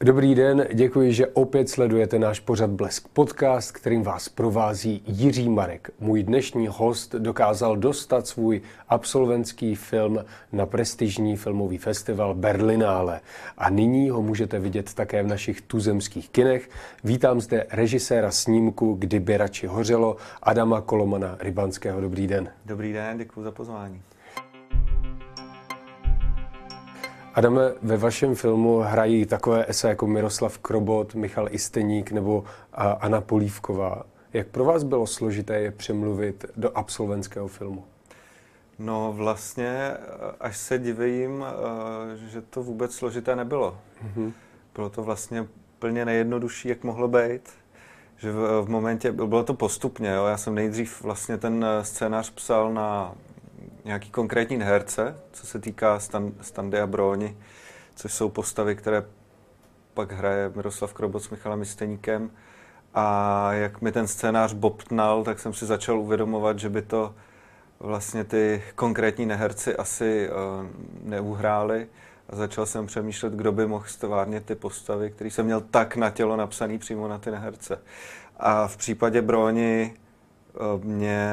Dobrý den, děkuji, že opět sledujete náš pořad Blesk podcast, kterým vás provází Jiří Marek. Můj dnešní host dokázal dostat svůj absolventský film na prestižní filmový festival Berlinále a nyní ho můžete vidět také v našich tuzemských kinech. Vítám zde režiséra snímku Kdyby radši hořelo, Adama Kolomana Rybanského. Dobrý den. Dobrý den, děkuji za pozvání. Adame, ve vašem filmu hrají takové ese jako Miroslav Krobot, Michal Isteník nebo Anna Polívková. Jak pro vás bylo složité je přemluvit do absolventského filmu? No vlastně, až se divím, eh, že to vůbec složité nebylo. Mm-hmm. Bylo to vlastně plně nejjednodušší, jak mohlo být. Že v, v momentě, bylo to postupně, jo? já jsem nejdřív vlastně ten eh, scénář psal na nějaký konkrétní herce, co se týká Stan, Standy a Bróni, což jsou postavy, které pak hraje Miroslav Krobot s Michalem Steníkem. A jak mi ten scénář bobtnal, tak jsem si začal uvědomovat, že by to vlastně ty konkrétní neherci asi uh, neuhráli. A začal jsem přemýšlet, kdo by mohl stvárnit ty postavy, který jsem měl tak na tělo napsaný přímo na ty neherce. A v případě Bróni mě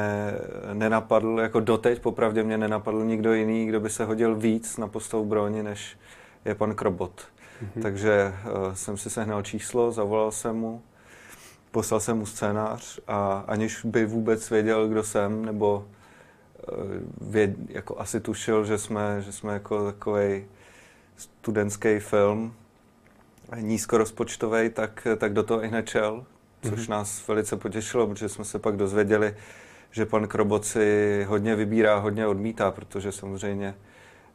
nenapadl, jako doteď popravdě mě nenapadl nikdo jiný, kdo by se hodil víc na postavu Broni, než je pan Krobot. Mm-hmm. Takže uh, jsem si sehnal číslo, zavolal jsem mu, poslal jsem mu scénář a aniž by vůbec věděl, kdo jsem, nebo uh, věd, jako asi tušil, že jsme, že jsme jako takový studentský film, nízkorozpočtový, tak, tak do toho i hned čel což mm-hmm. nás velice potěšilo, protože jsme se pak dozvěděli, že pan Krobot si hodně vybírá, hodně odmítá, protože samozřejmě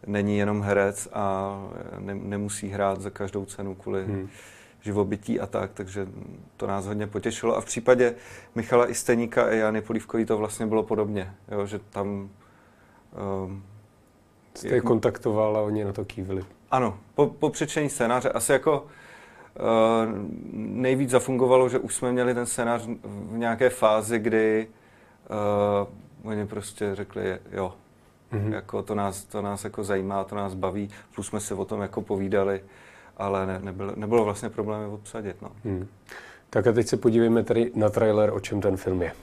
není jenom herec a ne, nemusí hrát za každou cenu kvůli hmm. živobytí a tak, takže to nás hodně potěšilo. A v případě Michala Isteníka a Jany Polívkový to vlastně bylo podobně, jo, že tam... Um, Jste je kontaktoval a oni na to kývili. Ano, po, po přečtení scénáře, asi jako nejvíc zafungovalo, že už jsme měli ten scénář v nějaké fázi, kdy uh, oni prostě řekli, jo, mm-hmm. jako to nás, to nás jako zajímá, to nás baví, plus jsme si o tom jako povídali, ale ne, nebylo, nebylo vlastně problémy obsadit. No. Mm. Tak a teď se podívejme tady na trailer, o čem ten film je.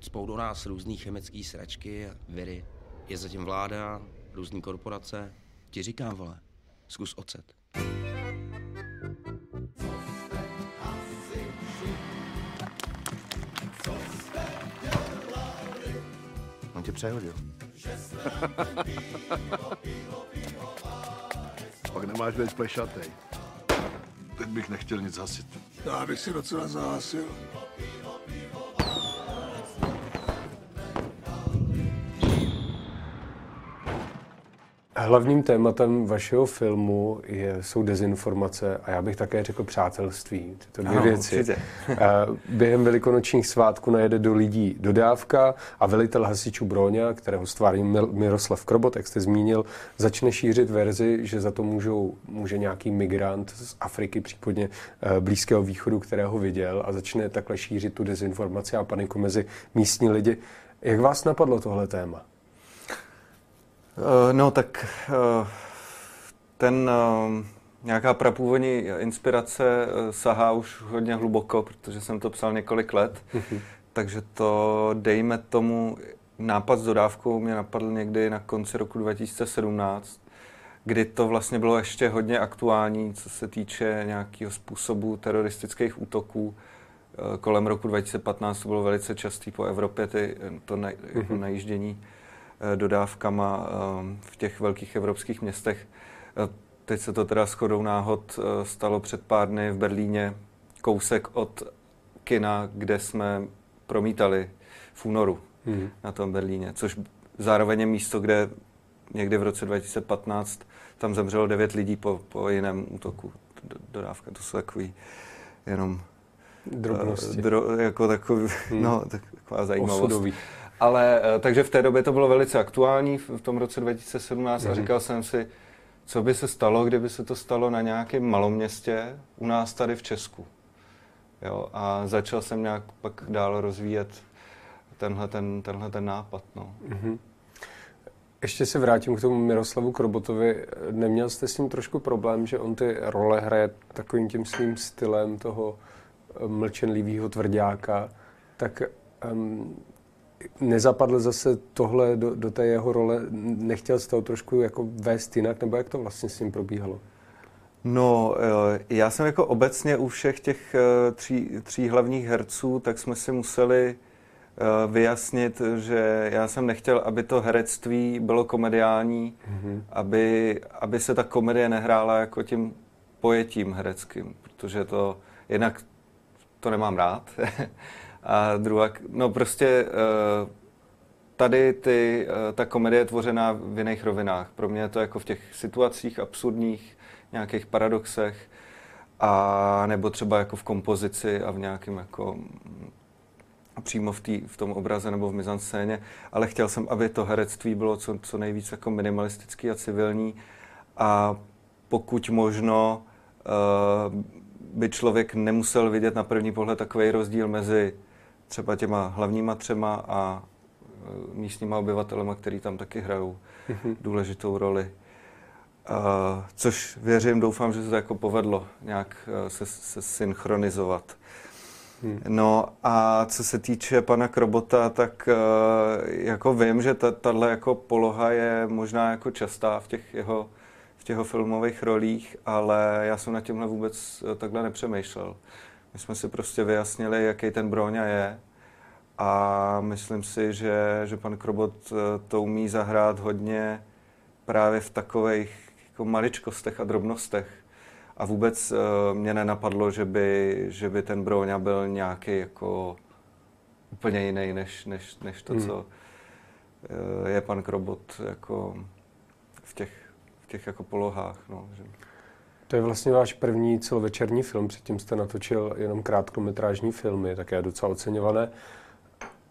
Spou do nás různý chemické sračky a viry. Je zatím vláda, různý korporace. Ti říkám, vole, zkus ocet. Tě přehodil. Pak nemáš být plešatej. Teď bych nechtěl nic hasit. Já bych si docela zahasil. Hlavním tématem vašeho filmu je, jsou dezinformace a já bych také řekl přátelství. To dvě no, věci. Během velikonočních svátků najede do lidí dodávka a velitel hasičů Broňa, kterého stvární Miroslav Krobot, jak jste zmínil, začne šířit verzi, že za to můžou, může nějaký migrant z Afriky, případně eh, Blízkého východu, kterého viděl a začne takhle šířit tu dezinformaci a paniku mezi místní lidi. Jak vás napadlo tohle téma? Uh, no tak uh, ten uh, nějaká prapůvodní inspirace sahá už hodně hluboko, protože jsem to psal několik let, mm-hmm. takže to dejme tomu nápad s dodávkou mě napadl někdy na konci roku 2017, kdy to vlastně bylo ještě hodně aktuální, co se týče nějakého způsobu teroristických útoků. Kolem roku 2015 to bylo velice častý po Evropě, ty, to na, mm-hmm. jako mhm. najíždění Eh, dodávkama eh, v těch velkých evropských městech. Eh, teď se to teda shodou náhod stalo před pár dny v Berlíně, kousek od kina, kde jsme promítali v únoru hmm. na tom Berlíně, což zároveň je místo, kde někdy v roce 2015 tam zemřelo devět lidí po, po jiném útoku dodávka. To jsou takový jenom drobnosti. Dro, jako takový, hmm. no, taková zajímavost. Osudový. Ale eh, takže v té době to bylo velice aktuální, v tom roce 2017 mm. a mhm. říkal jsem si, co by se stalo, kdyby se to stalo na nějakém maloměstě u nás tady v Česku. Jo, a začal jsem nějak pak dál rozvíjet tenhle ten, tenhle ten nápad. No. Mm-hmm. ještě se vrátím k tomu Miroslavu Krobotovi. Neměl jste s ním trošku problém, že on ty role hraje takovým tím svým stylem toho eh, mlčenlivého tvrdáka, tak um, nezapadl zase tohle do, do té jeho role, nechtěl jste ho trošku jako vést jinak, nebo jak to vlastně s ním probíhalo? No, eh, já jsem jako obecně u všech těch eh, tří, tří hlavních herců, tak jsme si museli Eh, vyjasnit, že já jsem nechtěl, aby to herectví bylo komediální, mm-hmm. aby, aby se ta komedie nehrála jako tím pojetím hereckým, protože to jinak to nemám rád. A druhá, no prostě eh, tady ty, eh, ta komedie je tvořená v jiných rovinách. Pro mě je to jako v těch situacích absurdních, nějakých paradoxech, a nebo třeba jako v kompozici a v nějakém jako přímo v, tý, v tom obraze nebo v mizanscéně, ale chtěl jsem, aby to herectví bylo co, co nejvíc jako minimalistický a civilní a pokud možno uh, by člověk nemusel vidět na první pohled takový rozdíl mezi třeba těma hlavníma třema a uh, místníma obyvatelema, který tam taky hrajou mhm. důležitou roli. Uh, což věřím, doufám, že se to jako povedlo nějak uh, se, se synchronizovat. Hmm. No a co se týče pana Krobota, tak uh, jako vím, že tahle jako poloha je možná jako častá v těch jeho, v těch jeho filmových rolích, ale já jsem na tímhle vůbec takhle nepřemýšlel. My jsme si prostě vyjasnili, jaký ten Bróňa je a myslím si, že, že pan Krobot eh, to umí zahrát hodně právě v takových jako maličkostech a drobnostech, a vůbec uh, mě nenapadlo, že by, že by ten Broňa byl nějaký jako úplně jiný, než, než, než to, hmm. co uh, je pan Krobot jako v těch, v těch jako polohách. No, že... To je vlastně váš první celovečerní film, předtím jste natočil jenom krátkometrážní filmy, také docela oceňované.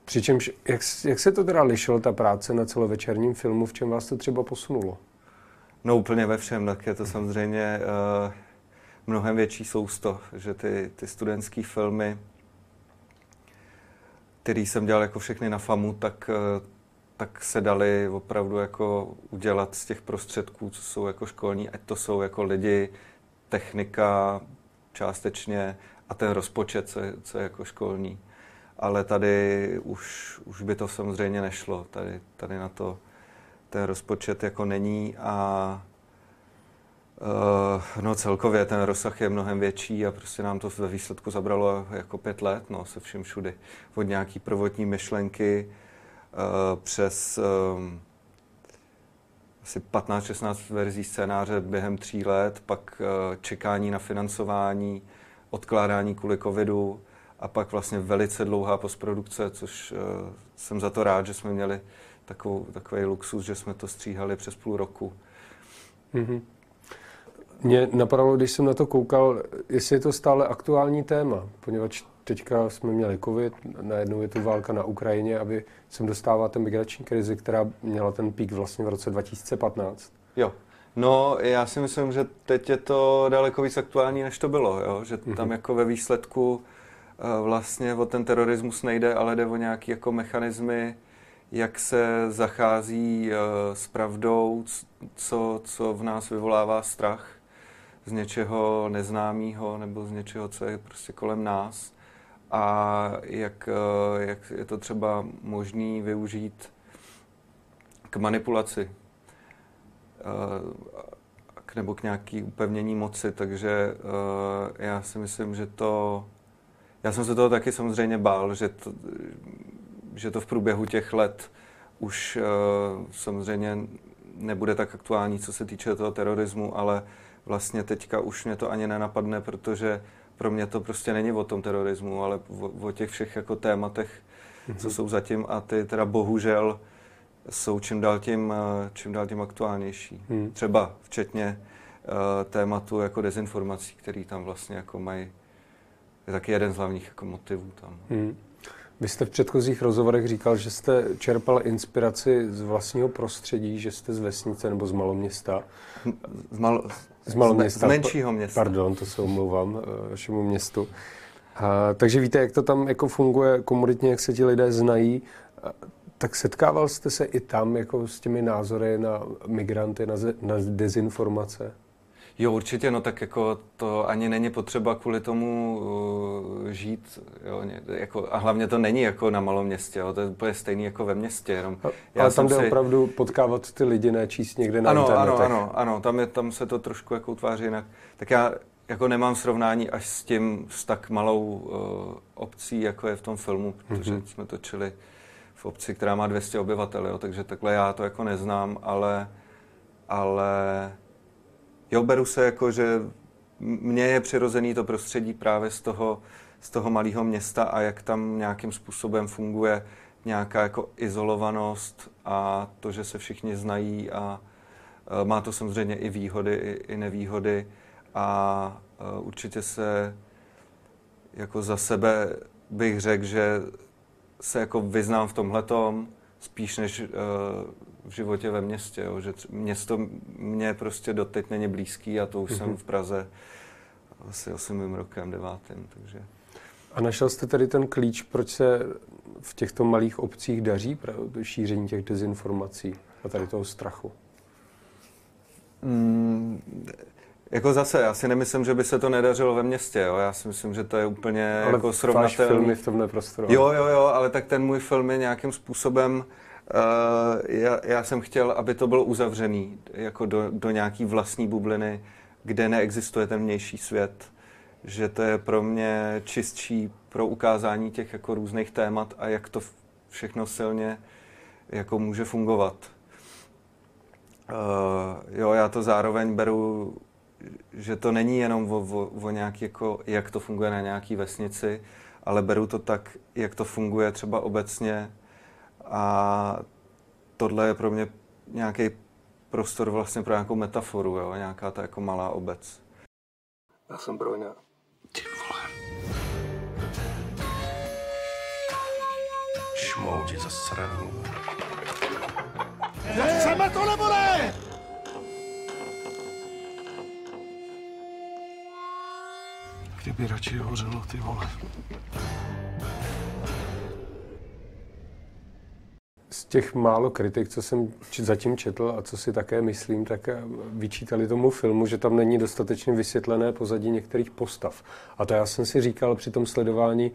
Přičemž, jak, jak se to teda lišilo, ta práce na celovečerním filmu, v čem vás to třeba posunulo? No úplně ve všem, tak je to samozřejmě uh, mnohem větší sousto, že ty, ty studentské filmy, který jsem dělal jako všechny na FAMu, tak, eh, tak se dali opravdu jako udělat z těch prostředků, co jsou jako školní, ať to jsou jako lidi, technika částečně a ten rozpočet, co je, co je jako školní. Ale tady už, už by to samozřejmě nešlo. Tady, tady na to ten rozpočet jako není a Uh, no celkově ten rozsah je mnohem větší a prostě nám to ve výsledku zabralo jako pět let, no, se vším všudy. Od nějaký prvotní myšlenky přes um, asi 15-16 verzí scénáře během tří let, pak uh, čekání na financování, odkládání kvůli covidu a pak vlastně velice dlouhá postprodukce, což uh, jsem za to rád, že jsme měli takovou, takový luxus, že jsme to stříhali přes půl roku. Mm-hmm. Mě napadalo, když jsem na to koukal, jestli je to stále aktuální téma, poněvadž teďka jsme měli covid, najednou je tu válka na Ukrajině, aby sem dostáváte migrační krizi, která měla ten pík vlastně v roce 2015. Jo. No, já si myslím, že teď je to daleko víc aktuální, než to bylo, jo? že tam mm-hmm. jako ve výsledku eh, vlastně o ten terorismus nejde, ale jde o nějaké jako mechanismy, jak se zachází eh, s pravdou, co, co v nás vyvolává strach z něčeho neznámého nebo z něčeho, co je prostě kolem nás a jak, eh, jak je to třeba možný využít k manipulaci eh, k, nebo k nějaký upevnění moci, takže uh, já si myslím, že to, já jsem se toho taky samozřejmě bál, že to, že to v průběhu těch let už uh, samozřejmě nebude tak aktuální, co se týče toho terorismu, ale vlastně teďka už mě to ani nenapadne, protože pro mě to prostě není o tom terorismu, ale o, o těch všech jako tématech, mm-hmm. co mhm. jsou zatím a ty teda bohužel jsou čím dál tím, eh, čím dál tím aktuálnější. Mm. Třeba včetně uh, tématu jako dezinformací, který tam vlastně jako mají, je taky jeden z hlavních jako motivů tam. Mm. Vy jste v předchozích rozhovorech říkal, že jste čerpal inspiraci z vlastního prostředí, že jste z vesnice nebo z maloměsta. Z, mal, z maloměsta. Z menšího města. Pardon, to se omlouvám eh, vašemu městu. A, takže víte, jak to tam jako funguje komunitně, jak se ti lidé znají. tak setkával jste se i tam jako s těmi názory na migranty, na, na dezinformace? Jo, určitě, no tak jako to ani není potřeba kvůli tomu uh, žít, jo, ně, jako, a hlavně to není jako na malom městě, jo, to je úplně stejný jako ve městě, jenom. A, já ale tam jde si... opravdu potkávat ty lidi, ne číst někde na ano, internetech. Ano, ano, ano, tam, je, tam se to trošku jako utváří jinak. Tak já jako nemám srovnání až s tím, s tak malou uh, obcí, jako je v tom filmu, protože mm-hmm. jsme točili v obci, která má 200 obyvatel, jo, takže takhle já to jako neznám, ale, ale jo, beru se jako, že mně je přirozený to prostředí právě z toho, z toho malého města a jak tam nějakým způsobem funguje nějaká jako izolovanost a to, že se všichni znají a má to samozřejmě i výhody, i, i nevýhody a určitě se jako za sebe bych řekl, že se jako vyznám v tomhletom spíš než uh, v životě ve městě. Jo. Že město mě prostě doteď není blízký a to už mm-hmm. jsem mhm. v Praze asi osmým rokem, devátým. Takže. A našel jste tedy ten klíč, proč se v těchto malých obcích daří šíření těch dezinformací a tady toho strachu? Mm, jako zase, já si nemyslím, že by se to nedařilo ve městě, jo. Já si myslím, že to je úplně ale jako srovnatelný. filmy v tomhle prostoru. Jo, jo, jo, ale tak ten můj film je nějakým způsobem, já, já, jsem chtěl, aby to bylo uzavřený, jako do, do nějaký vlastní bubliny, kde neexistuje ten vnější svět. Že to je pro mě čistší pro ukázání těch jako různých témat a jak to všechno silně jako může fungovat. Uh, jo, já to zároveň beru že to není jenom o, o, o nějaký, jako, jak to funguje na nějaký vesnici, ale beru to tak, jak to funguje třeba obecně a tohle je pro mě nějaký prostor vlastně pro nějakou metaforu, jo? nějaká ta jako malá obec. Já jsem Broňa. Ty vole. Šmouti za sranu. Chceme to nebo ne? Kdyby radši hořelo, ty vole. Těch málo kritik, co jsem zatím četl a co si také myslím, tak eh, vyčítali tomu filmu, že tam není dostatečně vysvětlené pozadí některých postav. A to já jsem si říkal při tom sledování,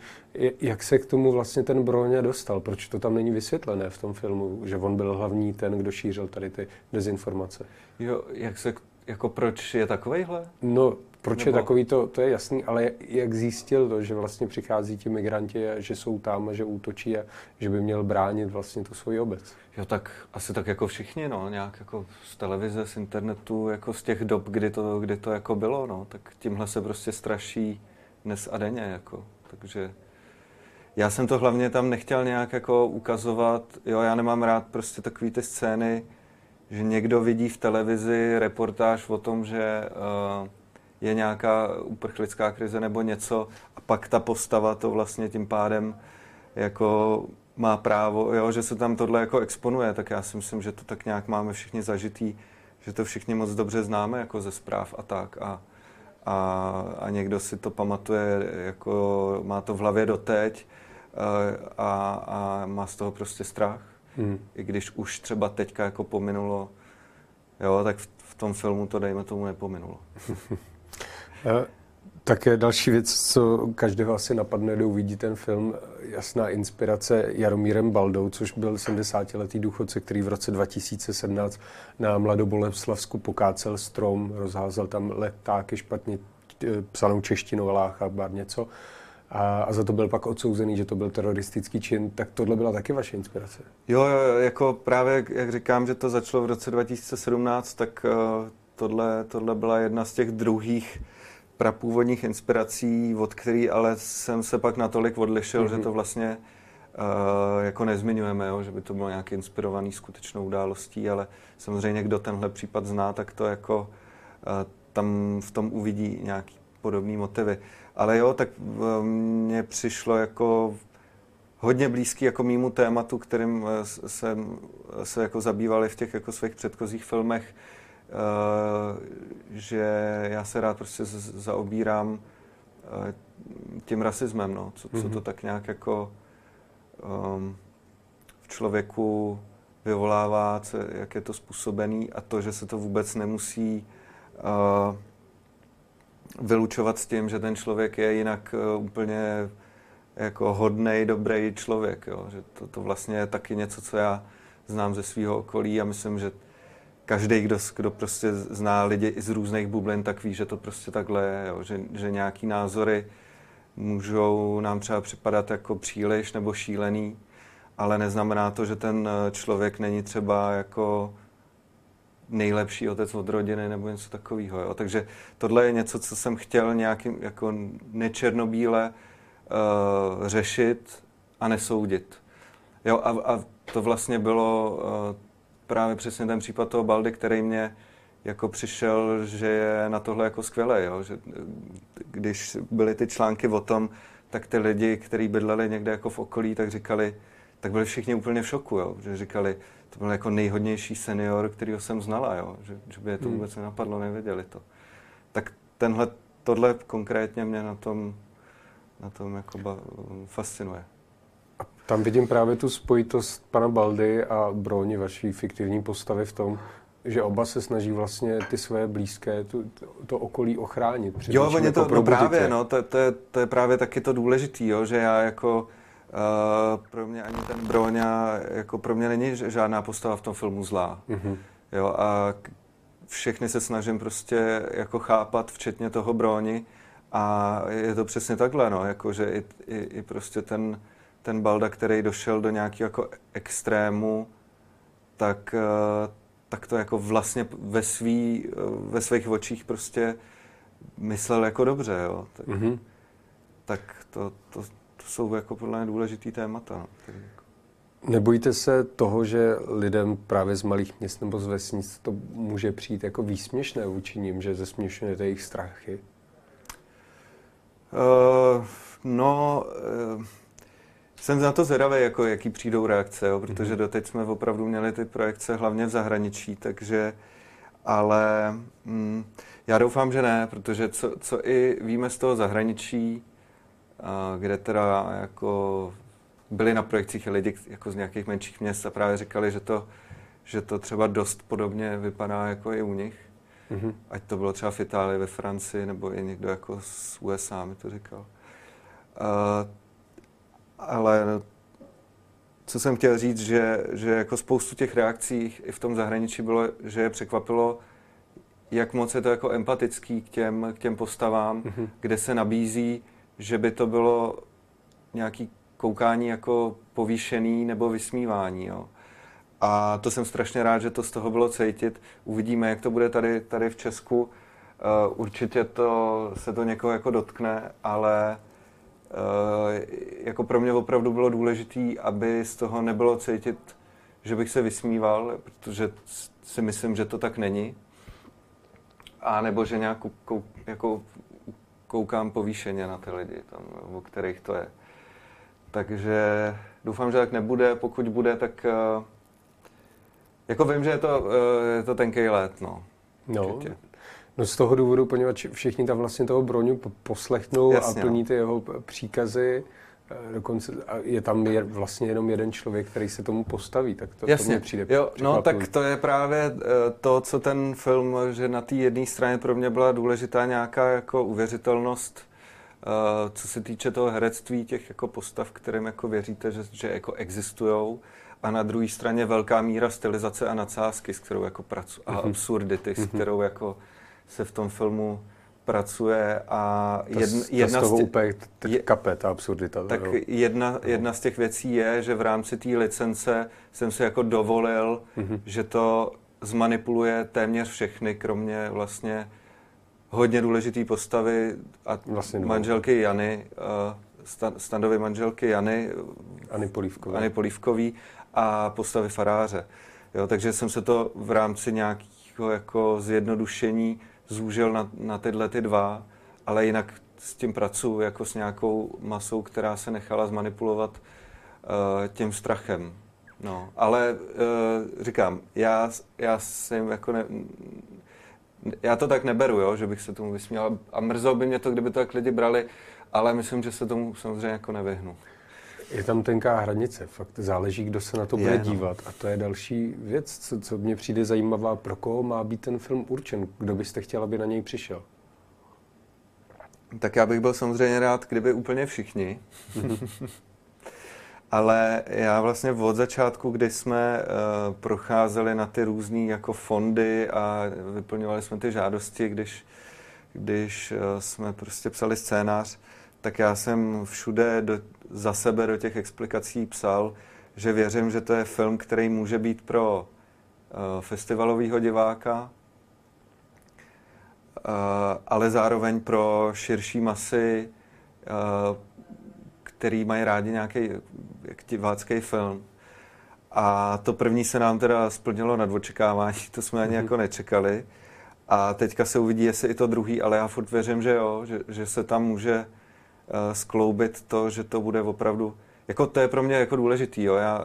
jak se k tomu vlastně ten Broňa dostal, proč to tam není vysvětlené v tom filmu, že on byl hlavní ten, kdo šířil tady ty dezinformace. Jo, jak se, jako proč je takovejhle? No, proč Nebo... je takový, to, to je jasný, ale jak zjistil to, že vlastně přichází ti migranti a že jsou tam a že útočí a že by měl bránit vlastně tu svoji obec? Jo, tak asi tak jako všichni, no, nějak jako z televize, z internetu, jako z těch dob, kdy to, kdy to jako bylo, no, tak tímhle se prostě straší dnes a denně, jako, takže já jsem to hlavně tam nechtěl nějak jako ukazovat, jo, já nemám rád prostě takové ty scény, že někdo vidí v televizi reportáž o tom, že uh, je nějaká uprchlická krize nebo něco a pak ta postava to vlastně tím pádem jako má právo, jo, že se tam tohle jako exponuje, tak já si myslím, že to tak nějak máme všichni zažitý, že to všichni moc dobře známe jako ze zpráv a tak a, a, a někdo si to pamatuje, jako má to v hlavě doteď a, a má z toho prostě strach. Hmm. I když už třeba teďka jako pominulo, jo, tak v, v tom filmu to dejme tomu nepominulo. Také další věc, co každého asi napadne, kdo uvidí ten film, jasná inspirace Jaromírem Baldou, což byl 70-letý důchodce, který v roce 2017 na Mladoboleslavsku pokácel strom, rozházel tam letáky špatně eh, psanou češtinou, lácha, bar něco. A, a za to byl pak odsouzený, že to byl teroristický čin. Tak tohle byla taky vaše inspirace? Jo, jo jako právě, jak říkám, že to začalo v roce 2017, tak uh, tohle, tohle byla jedna z těch druhých prapůvodních inspirací, od který ale jsem se pak natolik odlišil, mm-hmm. že to vlastně uh, jako nezmiňujeme, jo, že by to bylo nějak inspirovaný skutečnou událostí, ale samozřejmě kdo tenhle případ zná, tak to jako uh, tam v tom uvidí nějaký podobný motivy. Ale jo, tak uh, mně přišlo jako hodně blízký jako mýmu tématu, kterým jsem se jako zabývali v těch jako svých předchozích filmech, Eh, že já se rád prostě zaobírám eh, tím rasismem, no, co, co to mhm. tak nějak jako um, v člověku vyvolává, co, jak je to způsobený a to, že se to vůbec nemusí uh, vylučovat s tím, že ten člověk je jinak uh, úplně jako hodnej, dobrý člověk. Jo? Že to, to vlastně je taky něco, co já znám ze svého okolí a myslím, že každý, kdo, kdo prostě zná lidi i z různých bublin, tak ví, že to prostě takhle je, jo? Že, že nějaký názory můžou nám třeba připadat jako příliš nebo šílený, ale neznamená to, že ten eh, člověk není třeba jako nejlepší otec od rodiny nebo něco takového. Jo? Takže tohle je něco, co jsem chtěl nějakým jako nečernobíle uh, řešit a nesoudit. Jo, a, a to vlastně bylo uh, právě přesně ten případ toho Baldy, který mě jako přišel, že je na tohle jako skvělé, jo? že když byly ty články o tom, tak ty lidi, kteří bydleli někde jako v okolí, tak říkali, tak byli všichni úplně v šoku, jo? že říkali, to byl jako nejhodnější senior, kterýho jsem znala, jo? Že, že by je to hmm. vůbec nenapadlo, nevěděli to. Tak tenhle, tohle konkrétně mě na tom, na tom jako ba, fascinuje. A tam vidím právě tu spojitost pana Baldy a Broni, vaší fiktivní postavy v tom, že oba se snaží vlastně ty své blízké, tu, to, to okolí ochránit. Jo, oni to, no právě, no, to, to, je, to je právě taky to důležitý, jo, že já jako Uh, pro mě ani ten Broňa, jako pro mě není žádná postava v tom filmu zlá. Mm-hmm. Jo, a všechny se snažím prostě jako chápat, včetně toho Broni. A je to přesně takhle, no, jako, že i, i, i prostě ten, ten Balda, který došel do nějakého jako extrému, tak, uh, tak to jako vlastně ve, svý, uh, ve svých očích prostě myslel jako dobře, jo. Tak, mm-hmm. tak to, to, to jsou jako podle mě důležitý témata. No. Jako- Nebojíte se toho, že lidem právě z malých měst nebo z vesnic to může přijít jako výsměšné vůči ním, že zesměšňujete jejich strachy? Uh, no, uh, jsem na to zvědavý, jako jaký přijdou reakce, jo, protože mm-hmm. doteď jsme opravdu měli ty projekce hlavně v zahraničí, takže, ale mm, já doufám, že ne, protože co, co i víme z toho zahraničí, kde teda jako byli na projekcích lidi jako z nějakých menších měst a právě říkali, že to, že to třeba dost podobně vypadá jako i u nich. Mm-hmm. Ať to bylo třeba v Itálii, ve Francii, nebo i někdo jako z USA mi to říkal. Uh, ale co jsem chtěl říct, že, že jako spoustu těch reakcí i v tom zahraničí bylo, že je překvapilo, jak moc je to jako empatický k těm, k těm postavám, mm-hmm. kde se nabízí že by to bylo nějaký koukání jako povýšený nebo vysmívání. Jo. A to jsem strašně rád, že to z toho bylo cítit. Uvidíme, jak to bude tady, tady v Česku. Uh, určitě to, se to někoho jako dotkne, ale uh, jako pro mě opravdu bylo důležité, aby z toho nebylo cítit, že bych se vysmíval, protože si myslím, že to tak není. A nebo že nějak jako koukám povýšeně na ty lidi, tam, o kterých to je. Takže doufám, že tak nebude. Pokud bude, tak uh, jako vím, že je to, uh, je to tenký let, no. No, no z toho důvodu, poněvadž všichni tam vlastně toho Broňu poslechnou Jasně, a plní no. ty jeho příkazy, Eh, dokonce je tam je vlastně jenom jeden člověk, který se tomu postaví, tak to, Jasně. to mě přijde jo, No tak to je právě eh, to, co ten film, že na té jedné straně pro mě byla důležitá nějaká jako uvěřitelnost, eh, co se týče toho herectví, těch jako postav, kterým jako věříte, že, že jako existujou, a na druhé straně velká míra stylizace a nadsázky, s kterou jako pracuji, a mhm. absurdity, s kterou jako se v tom filmu pracuje a jedna, ta, jedna z toho tě, úplně je, kape, ta absurdita. Tak jedna, no. jedna z těch věcí je, že v rámci té licence jsem si jako dovolil, mm-hmm. že to zmanipuluje téměř všechny, kromě vlastně hodně důležitý postavy a vlastně manželky Jany, uh, standové manželky Jany, Ani Polívkové. Ani Polívkový a postavy faráře. Jo, takže jsem se to v rámci nějakého jako zjednodušení zúžil na, na tyhle ty dva, ale jinak s tím pracuji jako s nějakou masou, která se nechala zmanipulovat uh, tím strachem. No, ale uh, říkám, já, já jsem jako ne, já to tak neberu, jo, že bych se tomu vysměl a mrzelo by mě to, kdyby to tak lidi brali, ale myslím, že se tomu samozřejmě jako nevyhnu. Je tam tenká hranice, fakt záleží, kdo se na to bude je, no. dívat. A to je další věc, co, co mně přijde zajímavá, pro koho má být ten film určen, kdo byste chtěl, aby na něj přišel. Tak já bych byl samozřejmě rád, kdyby úplně všichni. Ale já vlastně od začátku, kdy jsme uh, procházeli na ty různé jako fondy a vyplňovali jsme ty žádosti, když, když uh, jsme prostě psali scénář, tak já jsem všude do, za sebe do těch explikací psal, že věřím, že to je film, který může být pro uh, festivalového diváka, uh, ale zároveň pro širší masy, uh, který mají rádi nějaký divácký film. A to první se nám teda splnilo nad očekávání, to jsme ani mm-hmm. jako nečekali. A teďka se uvidí, jestli i to druhý, ale já furt věřím, že jo, že, že se tam může uh, skloubit to, že to bude opravdu, jako to je pro mě jako důležitý, jo, já,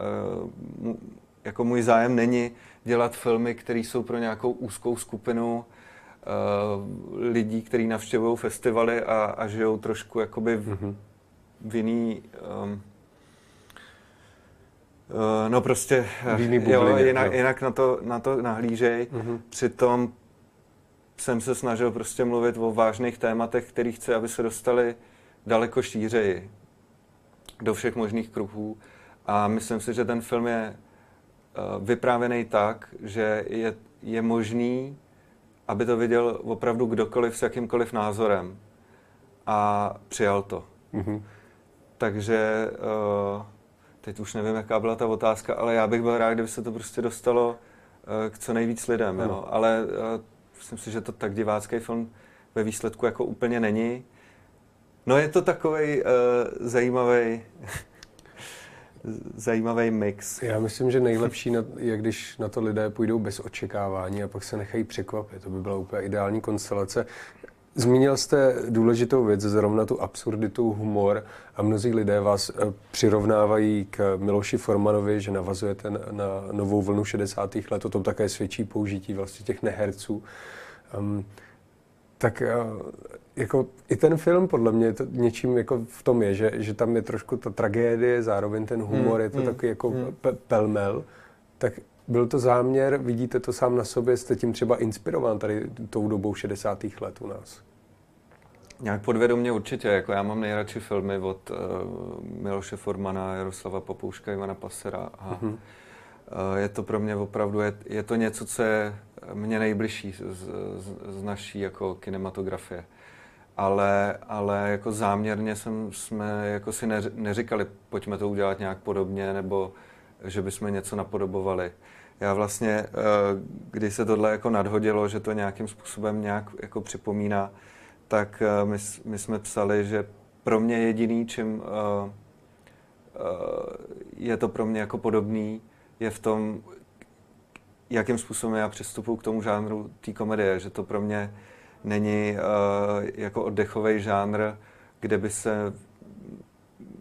uh, jako můj zájem není dělat filmy, které jsou pro nějakou úzkou skupinu uh, lidí, kteří navštěvují festivaly a, a žijou trošku jakoby v, mm-hmm. v jiný um, no prostě, bublině, jo, jinak, jo. jinak na to, na to nahlížej. Mm-hmm. Přitom jsem se snažil prostě mluvit o vážných tématech, který chci, aby se dostali daleko šířeji do všech možných kruhů. A myslím si, že ten film je uh, vyprávěný tak, že je, je možný, aby to viděl opravdu kdokoliv s jakýmkoliv názorem. A přijal to. Mm-hmm. Takže uh, teď už nevím, jaká byla ta otázka, ale já bych byl rád, kdyby se to prostě dostalo uh, k co nejvíc lidem. Mm. Jo. Ale myslím si, že to tak divácký film ve výsledku jako úplně není. No je to takový uh, zajímavý zajímavý mix. Já myslím, že nejlepší je, když na to lidé půjdou bez očekávání a pak se nechají překvapit. To by byla úplně ideální konstelace. Zmínil jste důležitou věc, zrovna tu absurditu, humor a mnozí lidé vás eh, přirovnávají k Miloši Formanovi, že navazujete na novou vlnu 60. let, o tom také svědčí použití vlastně těch neherců. Um, tak eh, jako i ten film podle mě to něčím jako v tom je, že, že tam je trošku ta tragédie, zároveň ten humor, hmm, je to hmm, takový jako hmm. pelmel. Tak byl to záměr, vidíte to sám na sobě, jste tím třeba inspirován tady tou dobou 60. let u nás? Nějak podvědomě určitě, jako já mám nejradši filmy od uh, Miloše Formana, Jaroslava Papouška, Ivana Pasera a mm-hmm. Uh, je to pro mě opravdu, je, je to něco, co je mě nejbližší z, z, z naší jako kinematografie. Ale, ale jako záměrně jsem, jsme jako si neříkali, pojďme to udělat nějak podobně, nebo že bychom něco napodobovali já vlastně, eh, když se tohle jako nadhodilo, že to nějakým způsobem nějak jako připomíná, tak eh, my, my jsme psali, že pro mě jediný, čím eh, je to pro mě jako podobný, je v tom, jakým způsobem já přistupuji k tomu žánru té komedie, že to pro mě není jako oddechový žánr, kde by se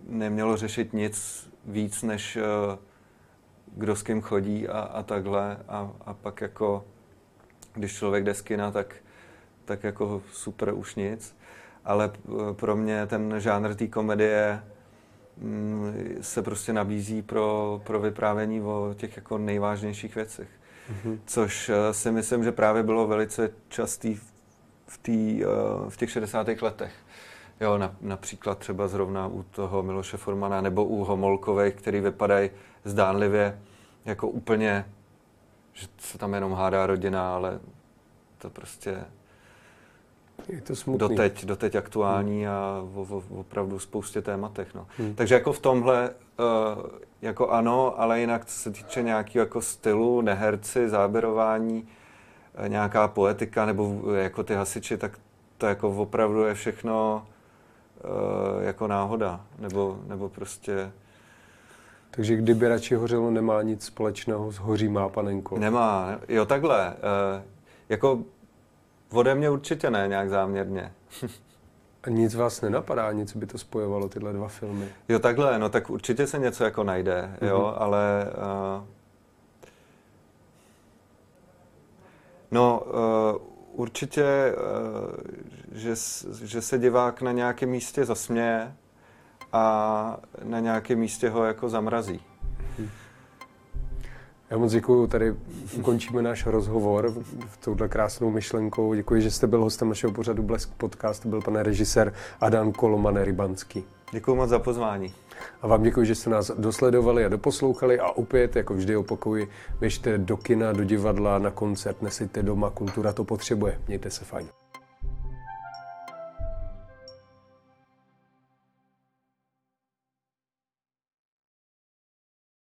nemělo řešit nic víc než kdo s kým chodí a, a takhle. A, a pak jako, když člověk jde z kina, tak, tak jako super už nic. Ale pro mě ten žánr té komedie se prostě nabízí pro, pro vyprávění o těch jako nejvážnějších věcech. Mm-hmm. Což eh, si myslím, že právě bylo velice častý v, tý, eh, v těch 60. letech. Jo, na, například třeba zrovna u toho Miloše Formana nebo u Homolkovej, který vypadají zdánlivě jako úplně, že se tam jenom hádá rodina, ale to prostě je to smutný. doteď, doteď aktuální hmm. a o, o, opravdu spoustě tématech. No. Hmm. Takže jako v tomhle uh, jako ano, ale jinak co se týče nějakého jako stylu, neherci, záběrování, uh, nějaká poetika nebo jako ty hasiči, tak to jako opravdu je všechno uh, jako náhoda, nebo, nebo prostě takže kdyby radši hořelo, nemá nic společného s hoří má panenko. Nemá, jo takhle. E, jako ode mě určitě ne, nějak záměrně. A nic vás nenapadá, nic by to spojovalo, tyhle dva filmy? Jo takhle, no tak určitě se něco jako najde, mm-hmm. jo, ale... Uh, no, uh, určitě, uh, že, že se divák na nějakém místě zasměje, a na nějakém místě ho jako zamrazí. Já moc děkuji, tady ukončíme náš rozhovor v touhle krásnou myšlenkou. Děkuji, že jste byl hostem našeho pořadu Blesk Podcast, byl pan režisér Adam Koloman Rybanský. Děkuji moc za pozvání. A vám děkuji, že jste nás dosledovali a doposlouchali a opět, jako vždy opakuji, běžte do kina, do divadla, na koncert, nesejte doma, kultura to potřebuje. Mějte se fajn.